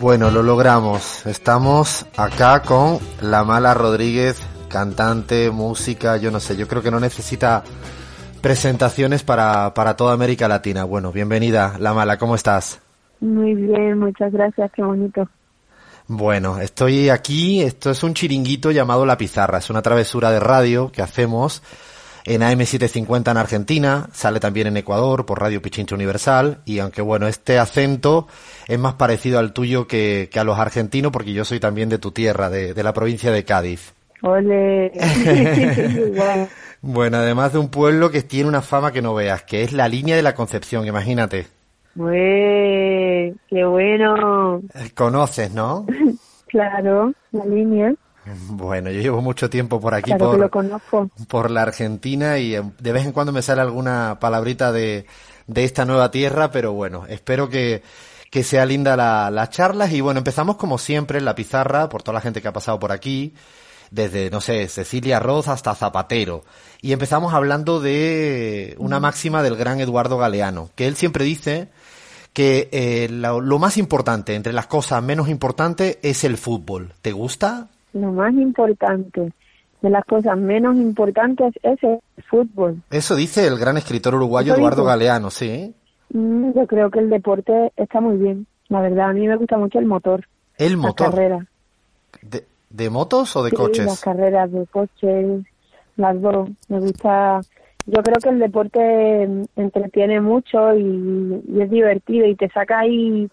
Bueno, lo logramos. Estamos acá con La Mala Rodríguez, cantante, música, yo no sé, yo creo que no necesita presentaciones para, para toda América Latina. Bueno, bienvenida, La Mala, ¿cómo estás? Muy bien, muchas gracias, qué bonito. Bueno, estoy aquí, esto es un chiringuito llamado La Pizarra, es una travesura de radio que hacemos en AM750 en Argentina, sale también en Ecuador por Radio Pichincha Universal y aunque bueno, este acento es más parecido al tuyo que, que a los argentinos porque yo soy también de tu tierra, de, de la provincia de Cádiz. Ole. bueno, además de un pueblo que tiene una fama que no veas, que es la línea de la Concepción, imagínate. Ué, qué bueno. Conoces, ¿no? claro, la línea. Bueno, yo llevo mucho tiempo por aquí, Claro por, la Argentina y eh, de vez en cuando me sale alguna palabrita de, de esta nueva tierra, pero bueno, espero que, que sea linda la, las charlas y bueno, empezamos como siempre en la pizarra por toda la gente que ha pasado por aquí, desde, no sé, Cecilia Roz hasta Zapatero. Y empezamos hablando de una máxima del gran Eduardo Galeano, que él siempre dice que eh, lo, lo más importante, entre las cosas menos importantes, es el fútbol. ¿Te gusta? Lo más importante, de las cosas menos importantes es el fútbol. Eso dice el gran escritor uruguayo ¿Eso Eduardo dice? Galeano, sí. Mm, Yo creo que el deporte está muy bien. La verdad, a mí me gusta mucho el motor. El Las motor. carreras. ¿De, de motos o de Sí, las coches? carreras de coches, las dos. Me gusta. Yo creo que el deporte mm, entretiene mucho y, y es divertido y te saca ahí,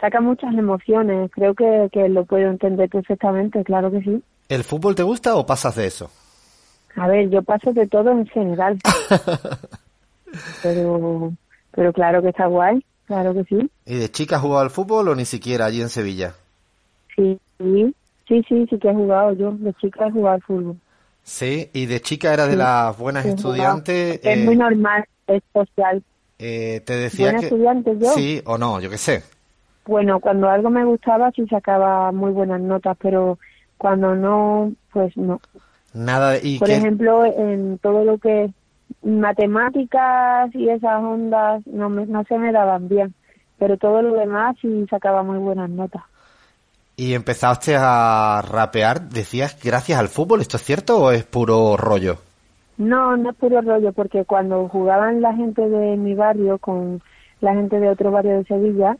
saca muchas emociones. Creo que, que lo puedo entender perfectamente, claro que sí. ¿El fútbol te gusta o pasas de eso? A ver, yo paso de todo en general. pero, pero claro que está guay, claro que sí. ¿Y de chica has jugado al fútbol o ni siquiera allí en Sevilla? Sí, sí, sí, sí, sí que he jugado yo. De chica he jugado al fútbol. Sí, y de chica eras de las buenas estudiantes. Es eh, muy normal, es social. eh, te decía ¿Buena que... estudiante yo? Sí o no, yo qué sé. Bueno, cuando algo me gustaba sí sacaba muy buenas notas, pero cuando no, pues no. Nada. ¿Y Por qué- ejemplo, en todo lo que matemáticas y esas ondas no, me, no se me daban bien, pero todo lo demás sí sacaba muy buenas notas. y empezaste a rapear, decías, gracias al fútbol, ¿esto es cierto o es puro rollo? No, no es puro rollo, porque cuando jugaban la gente de mi barrio con la gente de otro barrio de Sevilla,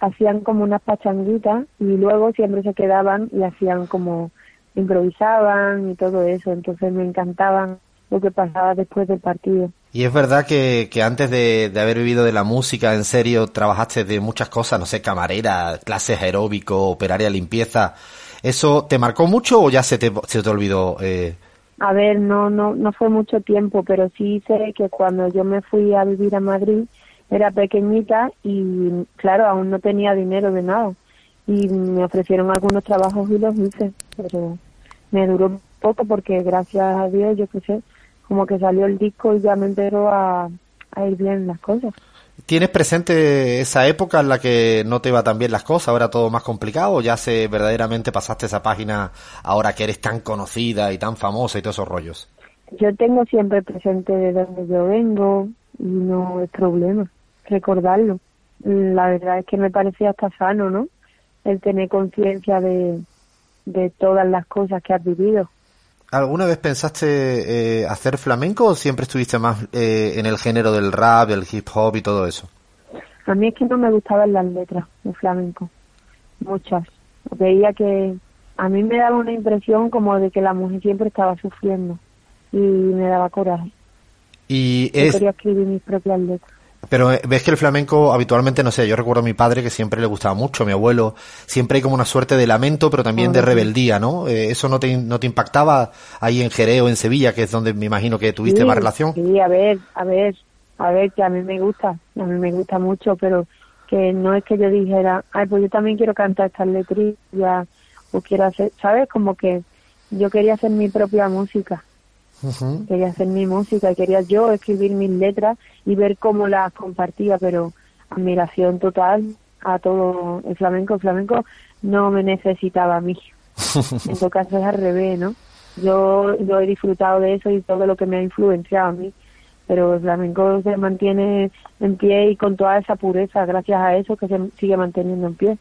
hacían como unas pachanguitas y luego siempre se quedaban y hacían como improvisaban y todo eso, entonces me encantaban lo que pasaba después del partido. Y es verdad que, que antes de, de haber vivido de la música, en serio, trabajaste de muchas cosas, no sé, camarera, clases aeróbico, operaria, limpieza. ¿Eso te marcó mucho o ya se te, se te olvidó? Eh, A ver, no, no, no fue mucho tiempo, pero sí sé que cuando yo me fui a vivir a Madrid era pequeñita y claro, aún no tenía dinero de nada. Y me ofrecieron algunos trabajos y los hice, pero me duró poco porque gracias a Dios, yo qué sé, como que salió el disco y ya me enteró a, a ir bien las cosas. ¿Tienes presente esa época en la que no te iba tan bien las cosas, ahora todo más complicado ya se verdaderamente pasaste esa página ahora que eres tan conocida y tan famosa y todos esos rollos? Yo tengo siempre presente de dónde yo vengo y no es problema recordarlo. La verdad es que me parecía hasta sano, ¿no? El tener conciencia de, de todas las cosas que has vivido. ¿Alguna vez pensaste eh, hacer flamenco o siempre estuviste más eh, en el género del rap, el hip hop y todo eso? A mí es que no me gustaban las letras de flamenco, muchas. Veía que a mí me daba una impresión como de que la mujer siempre estaba sufriendo y me daba coraje. Y Yo es, quería escribir mis propias letras. Pero eh, ves que el flamenco habitualmente, no sé, yo recuerdo a mi padre que siempre le gustaba mucho, a mi abuelo, siempre hay como una suerte de lamento, pero también de Ajá. rebeldía, ¿no? Eh, ¿Eso no te, no te impactaba ahí en Jerez o en Sevilla, que es donde me imagino que tuviste Sí, más relación? Sí, a ver, a ver, a ver, que a mí me gusta, a mí me gusta mucho, pero que no es que yo dijera, ay, pues yo también quiero cantar estas letrillas, o quiero hacer, ¿sabes? Como que yo quería hacer mi propia música, Quería hacer mi música quería yo escribir mis letras y ver cómo las compartía, pero admiración total a todo el flamenco. El flamenco no me necesitaba a mí. En todo caso es al revés, ¿no? Yo, yo he disfrutado de eso y todo lo que me ha influenciado a mí, pero el flamenco se mantiene en pie y con toda esa pureza, gracias a eso que se sigue manteniendo en pie.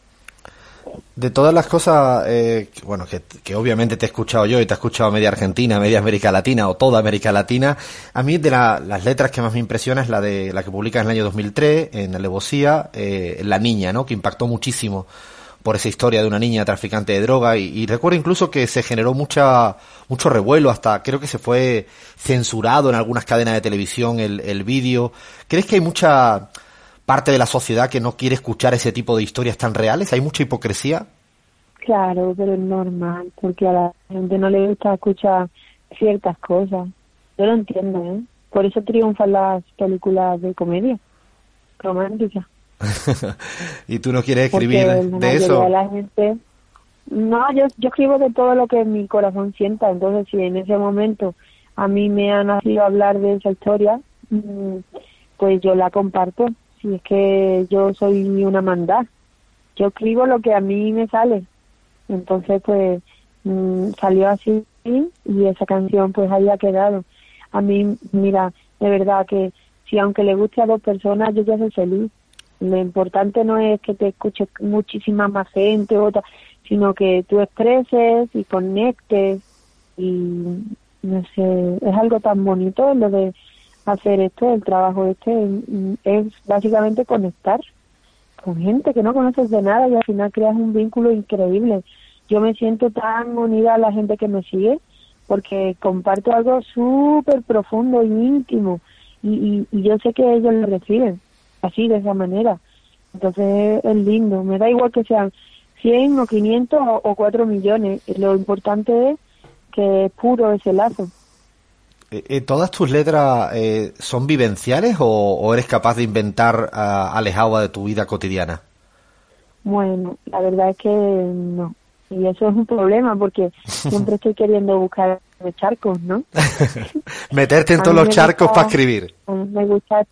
De todas las cosas, eh, bueno, que, obviamente te he escuchado yo y te he escuchado media Argentina, media América Latina o toda América Latina, a mí de las letras que más me impresiona es la de la que publicas en el año 2003 en Alevosía, eh, La Niña, ¿no? Que impactó muchísimo por esa historia de una niña traficante de droga y, recuerdo incluso que se generó mucha mucho revuelo hasta creo que se fue censurado en algunas cadenas de televisión el, el vídeo crees que hay mucha parte de la sociedad que no quiere escuchar ese tipo de historias tan reales hay mucha hipocresía claro pero es normal porque a la gente no le gusta escuchar ciertas cosas yo lo entiendo ¿eh? por eso triunfan las películas de comedia románticas y tú no quieres escribir de eso. no, yo, yo escribo de todo lo que mi corazón sienta, entonces si en ese momento a mí me ha nacido hablar de esa historia, mm, pues yo la comparto. Si es que yo soy una mandad, yo escribo lo que a mí me sale. Entonces, pues mm, salió así y esa canción pues haya quedado. A mí, mira, de verdad que si aunque le guste a dos personas, yo ya soy feliz. Lo importante no es que te escuche muchísima más gente, otra, sino que tú expreses y conectes y no sé, es algo tan bonito lo de hacer esto, el trabajo este, es básicamente conectar con gente que no conoces de nada y al final creas un vínculo increíble. Yo me siento tan unida a la gente que me sigue porque comparto algo súper profundo y íntimo y, yo sé que ellos lo reciben así, de esa manera. Entonces es lindo, me da igual que sean 100 o 500 o, 4 millones, lo importante es que es puro ese lazo. Eh, eh, ¿Todas tus letras eh, son vivenciales o, eres capaz de inventar uh, alejado de tu vida cotidiana? Bueno, la verdad es que no. Y eso es un problema porque siempre estoy queriendo buscar charcos, ¿no? Meterte en todos los charcos para escribir. Me gusta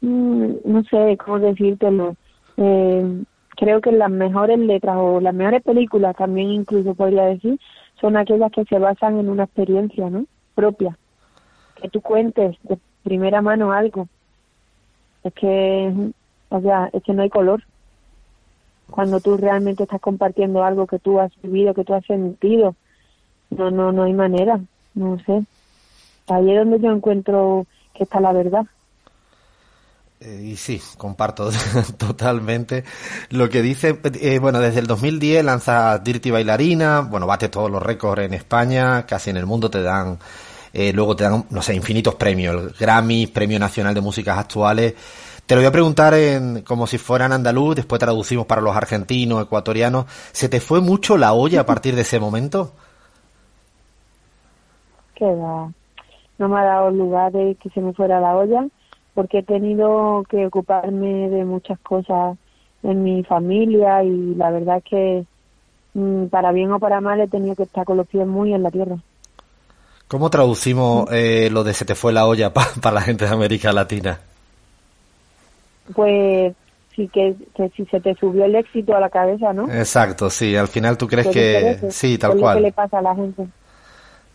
Mm, no sé cómo decírtelo. Eh, creo que las mejores letras o las mejores películas, también incluso podría decir, son aquellas que se basan en una experiencia, ¿no? Propia. Que tú cuentes de primera mano algo. Es que, o sea, es que no hay color. Cuando tú realmente estás compartiendo algo que tú has vivido, que tú has sentido, no, no, no hay manera. No sé. Ahí es donde yo encuentro que está la verdad. Eh, y sí, comparto totalmente lo que dice. Eh, bueno, desde el 2010 lanza Dirty Bailarina, bueno, bate todos los récords en España, casi en el mundo te dan, eh, luego te dan, no sé, infinitos premios, el Grammy, Premio Nacional de Músicas Actuales. Te lo voy a preguntar en, como si fueran andaluz, después traducimos para los argentinos, ecuatorianos. ¿Se te fue mucho la olla a partir de ese momento? Que va. No me ha dado lugar de que se me fuera la olla porque he tenido que ocuparme de muchas cosas en mi familia y la verdad es que mm, para bien o para mal he tenido que estar con los pies muy en la tierra. ¿Cómo traducimos eh, lo de se te fue la olla para la gente de América Latina? Pues sí que, si se te subió el éxito a la cabeza, ¿no? Exacto, sí. Al final tú crees que sí, tal cual. Que le pasa a la gente.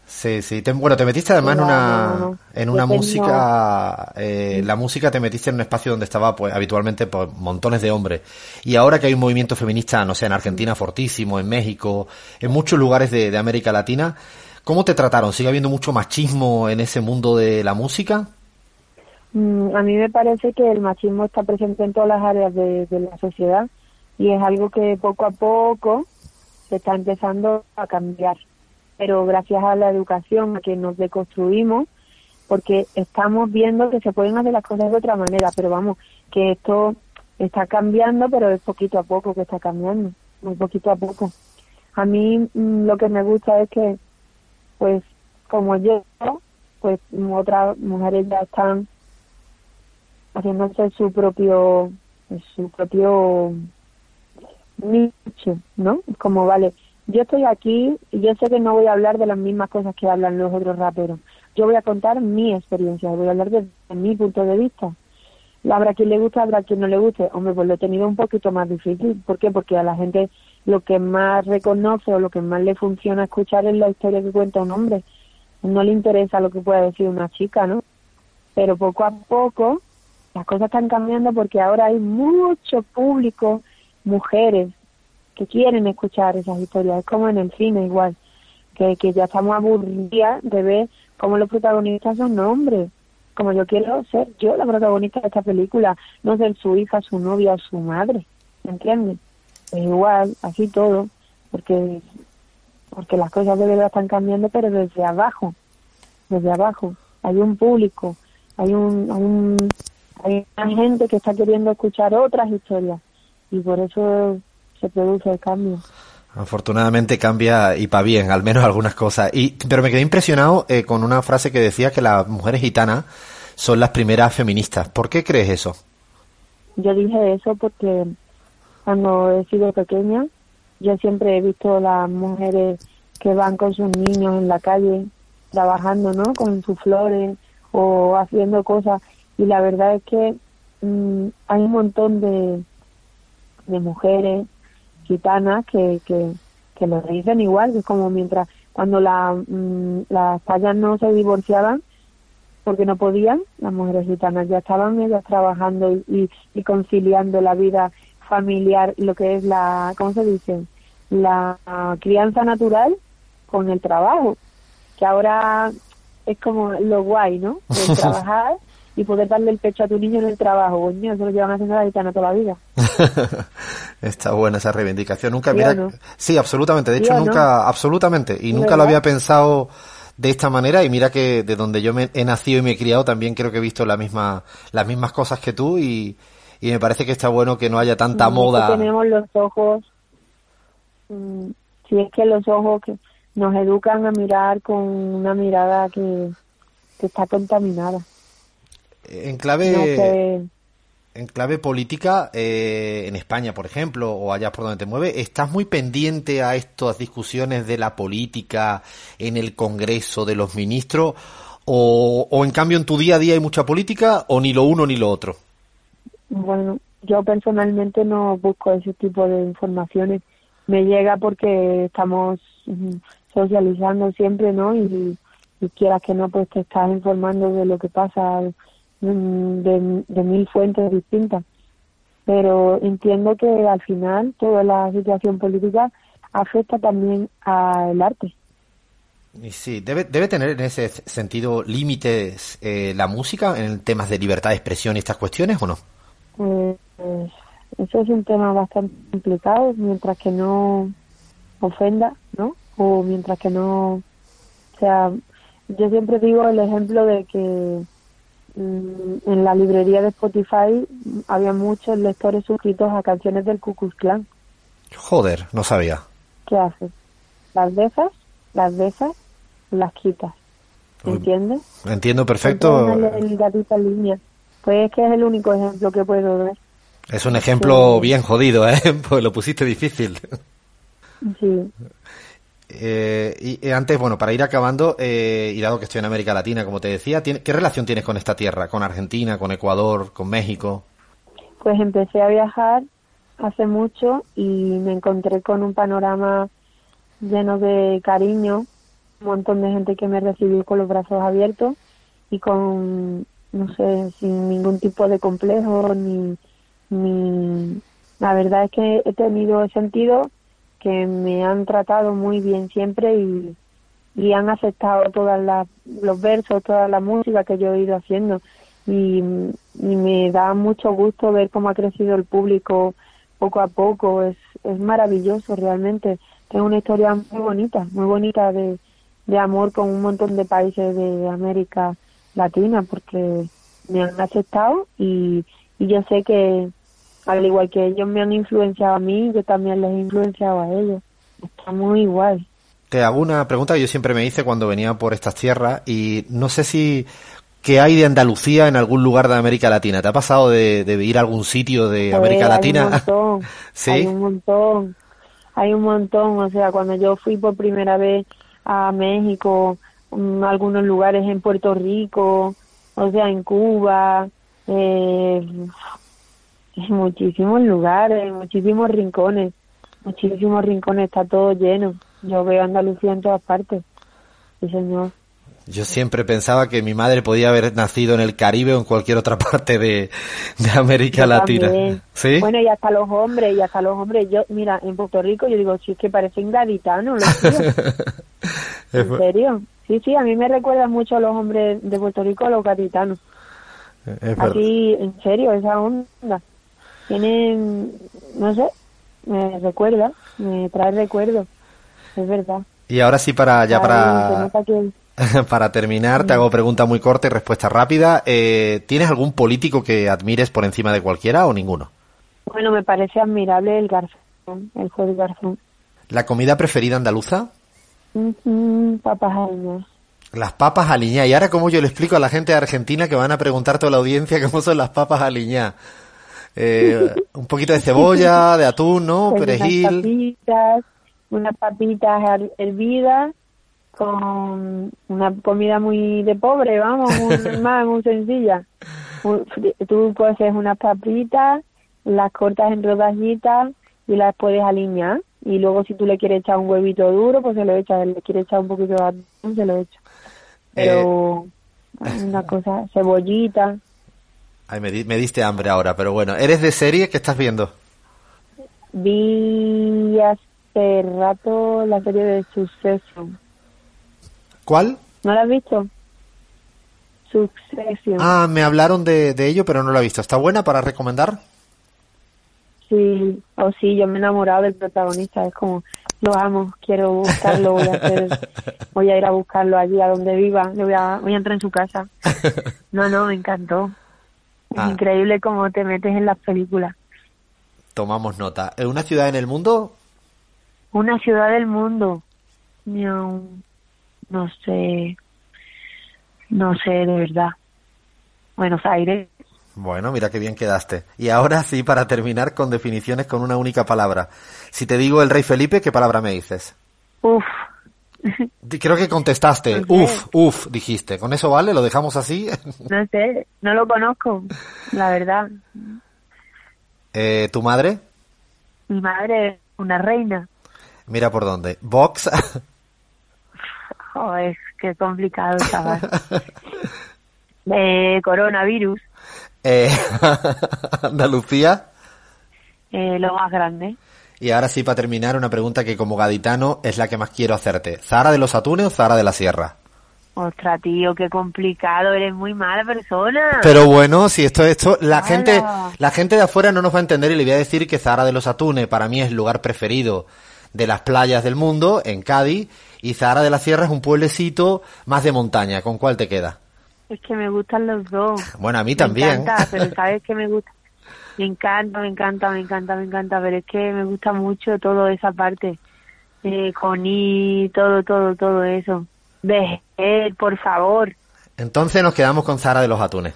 Sí, sí. bueno, te metiste además en una, en una música, eh, la música te metiste en un espacio donde estaba pues habitualmente pues, montones de hombres. Y ahora que hay un movimiento feminista, no sé, en Argentina fortísimo, en México, en muchos lugares de, América Latina, ¿cómo te trataron? ¿Sigue habiendo mucho machismo en ese mundo de la música? Mm, a mí me parece que el machismo está presente en todas las áreas de la sociedad y es algo que poco a poco se está empezando a cambiar pero gracias a la educación, a que nos deconstruimos, porque estamos viendo que se pueden hacer las cosas de otra manera, pero vamos, que esto está cambiando, pero es poquito a poco que está cambiando, muy poquito a poco. A mí mm, lo que me gusta es que, pues, como yo, pues otras mujeres ya están haciéndose su propio, su propio nicho, ¿no? Como, vale, yo estoy aquí y yo sé que no voy a hablar de las mismas cosas que hablan los otros raperos. Yo voy a contar mi experiencia, voy a hablar desde mi punto de vista. Habrá quien le guste, habrá quien no le guste. Hombre, pues lo he tenido un poquito más difícil. ¿Por qué? Porque a la gente lo que más reconoce o lo que más le funciona escuchar es la historia que cuenta un hombre. No le interesa lo que pueda decir una chica, ¿no? Pero poco a poco las cosas están cambiando porque ahora hay mucho público, mujeres, que quieren escuchar esas historias. Es como en el cine igual, que, que ya estamos aburridas de ver cómo los protagonistas son hombres. Como yo quiero ser yo la protagonista de esta película, no ser su hija, su novia o su madre. ¿Me entiendes? Es igual, así todo, porque porque las cosas de verdad están cambiando, pero desde abajo, desde abajo. Hay un público, hay un, hay un hay una gente que está queriendo escuchar otras historias y por eso se produce el cambio. Afortunadamente cambia y para bien, al menos algunas cosas. Y, pero me quedé impresionado eh, con una frase que decía que las mujeres gitanas son las primeras feministas. ¿Por qué crees eso? Yo dije eso porque cuando he sido pequeña, yo siempre he visto las mujeres que van con sus niños en la calle trabajando, ¿no? Con sus flores o haciendo cosas. Y la verdad es que mm, hay un montón de, de mujeres gitanas que, que, que lo dicen igual, que es como mientras cuando la, mm, las payas no se divorciaban porque no podían, las mujeres gitanas ya estaban ellas trabajando y, y, conciliando la vida familiar, lo que es la, ¿cómo se dice? La crianza natural con el trabajo, que ahora es como lo guay, ¿no? De trabajar y poder darle el pecho a tu niño en el trabajo. Coño, eso lo llevan haciendo la gitana toda la vida. Está buena esa reivindicación. Nunca, mira, sí, absolutamente. De hecho, nunca, absolutamente. Y nunca lo había pensado de esta manera y mira que de donde yo me he nacido y me he criado también creo que he visto la misma, las mismas cosas que tú y, y me parece que está bueno que no haya tanta moda. tenemos los ojos, mm, si es que los ojos que nos educan a mirar con una mirada que, que está contaminada. En clave, en clave política, eh, en España, por ejemplo, o allá por donde te mueves, ¿estás muy pendiente a estas discusiones de la política en el Congreso de los ministros? O, o en cambio en tu día a día hay mucha política o ni lo uno ni lo otro? Bueno, yo personalmente no busco ese tipo de informaciones. Me llega porque estamos socializando siempre, ¿no? Y, quieras que no, pues te estás informando de lo que pasa de, de mil fuentes distintas. Pero entiendo que al final toda la situación política afecta también al arte. Y sí, debe, debe tener en ese sentido límites eh, la música en temas de libertad de expresión y estas cuestiones o no? Pues, eso es un tema bastante complicado, mientras que no ofenda, ¿no? O mientras que no, o sea, yo siempre digo el ejemplo de que Mm, en la librería de Spotify había muchos lectores suscritos a canciones del Ku Klux Klan. Joder, no sabía. ¿Qué haces? Las dejas, las dejas, las quitas. ¿Entiendes? Entiendo perfecto. El, gatito en línea. Pues es que es el único ejemplo que puedo ver. Es un ejemplo bien jodido, ¿eh? Pues lo pusiste difícil. Sí. Eh, y, antes, bueno, para ir acabando, eh, y dado que estoy en América Latina, como te decía, ¿qué relación tienes con esta tierra? ¿Con Argentina, con Ecuador, con México? Pues empecé a viajar hace mucho y me encontré con un panorama lleno de cariño, un montón de gente que me recibió con los brazos abiertos y con, no sé, sin ningún tipo de complejo ni, ni... La verdad es que he tenido sentido que me han tratado muy bien siempre y, y han aceptado todos los versos, toda la música que yo he ido haciendo. Y, y, me da mucho gusto ver cómo ha crecido el público poco a poco. Es, es maravilloso realmente. Es una historia muy bonita, muy bonita de, de amor con un montón de países de América Latina porque me han aceptado y, y yo sé que, al igual que ellos me han influenciado a mí, yo también les he influenciado a ellos. Está muy igual. Te hago una pregunta que yo siempre me hice cuando venía por estas tierras y no sé si qué hay de Andalucía en algún lugar de América Latina. ¿Te ha pasado de, ir a algún sitio de pues América Latina? Hay un montón. ¿Sí? Hay un montón. Hay un montón. O sea, cuando yo fui por primera vez a México, en algunos lugares en Puerto Rico, o sea, en Cuba, eh, en muchísimos lugares, en muchísimos rincones, muchísimos rincones, está todo lleno. Yo veo Andalucía en todas partes. Sí, señor. Yo siempre pensaba que mi madre podía haber nacido en el Caribe o en cualquier otra parte de, de América Yo Latina. también. ¿Sí? Bueno, y hasta los hombres, y hasta los hombres. Yo, mira, en Puerto Rico yo digo, sí, es que parecen gaditanos los tíos. ¿En serio? Sí, sí, a mí me recuerdan mucho a los hombres de Puerto Rico, los gaditanos. es verdad. Así, en serio, esa onda. Tienen, no sé, me recuerda, me trae recuerdos. Es verdad. Y ahora sí, para ya para, para terminar, te hago pregunta muy corta y respuesta rápida. Eh, ¿Tienes algún político que admires por encima de cualquiera o ninguno? Bueno, me parece admirable el garzón, el juez garzón. ¿La comida preferida andaluza? Papas aliñadas. Las papas aliñá. Y ahora, ¿cómo yo le explico a la gente de Argentina que van a preguntar toda la audiencia cómo son las papas aliñá? Eh, un poquito de cebolla, de atún, ¿no? Pues unas Perejil. papitas, unas papitas her- hervidas con una comida muy de pobre, vamos, muy normal, muy sencilla. Tú coges unas papitas, las cortas en rodajitas y las puedes alinear. Y luego si tú le quieres echar un huevito duro, pues se lo echas. Le quieres echar un poquito de atún, se lo echas. Pero una cosa, cebollita. Ay, me, di- me diste hambre ahora, pero bueno. ¿Eres de serie? ¿Qué estás viendo? Vi hace rato la serie de Succession. ¿Cuál? ¿No la has visto? Succession. Ah, me hablaron de, de ello, pero no lo he visto. ¿Está buena para recomendar? Sí, o sí, yo me he enamorado del protagonista. Es como, lo amo, quiero buscarlo, voy a hacer, voy a ir a buscarlo allí a donde viva. Le voy a, voy a entrar en su casa. No, no, me encantó. Es Ah. increíble cómo te metes en las películas. Tomamos nota. ¿En una ciudad en el mundo? Una ciudad del mundo. No, no sé. No sé, de verdad. Buenos Aires. Bueno, mira qué bien quedaste. Y ahora sí, para terminar con definiciones con una única palabra. Si te digo el rey Felipe, ¿qué palabra me dices? Uf. Creo que contestaste. No sé. Uf, uf, dijiste. ¿Con eso vale? ¿Lo dejamos así? No sé, no lo conozco, la verdad. Eh, ¿Tu madre? Mi madre es una reina. Mira por dónde. Vox. Joder, qué complicado, chaval. Eh, coronavirus, Eh, Andalucía. eh, lo más grande. Y ahora sí, para terminar, una pregunta que como gaditano es la que más quiero hacerte. ¿Zara de los Atunes o Zara de la Sierra? Ostras, tío, qué complicado, eres muy mala persona. Pero bueno, si esto esto, la gente, la gente de afuera no nos va a entender y le voy a decir que Zara de los Atunes para mí es el lugar preferido de las playas del mundo, en Cádiz, y Zara de la Sierra es un pueblecito más de montaña. ¿Con cuál te queda? Es que me gustan los dos. Bueno, a mí Me también. encanta, pero sabes que me gusta. Me encanta, me encanta, me encanta, me encanta, pero es que me gusta mucho todo esa parte. Eh, Coní, todo, todo, todo eso. Vejer, por favor. Entonces nos quedamos con Zara de los Atunes.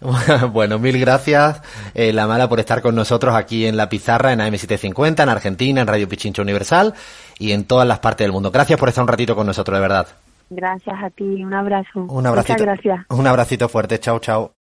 Bueno, mil gracias, eh, La Mala, por estar con nosotros aquí en La Pizarra, en AM750, en Argentina, en Radio Pichincho Universal y en todas las partes del mundo. Gracias por estar un ratito con nosotros, de verdad. Gracias a ti, un abrazo. Un abracito. Muchas gracias. Un abracito fuerte. Chao, chao.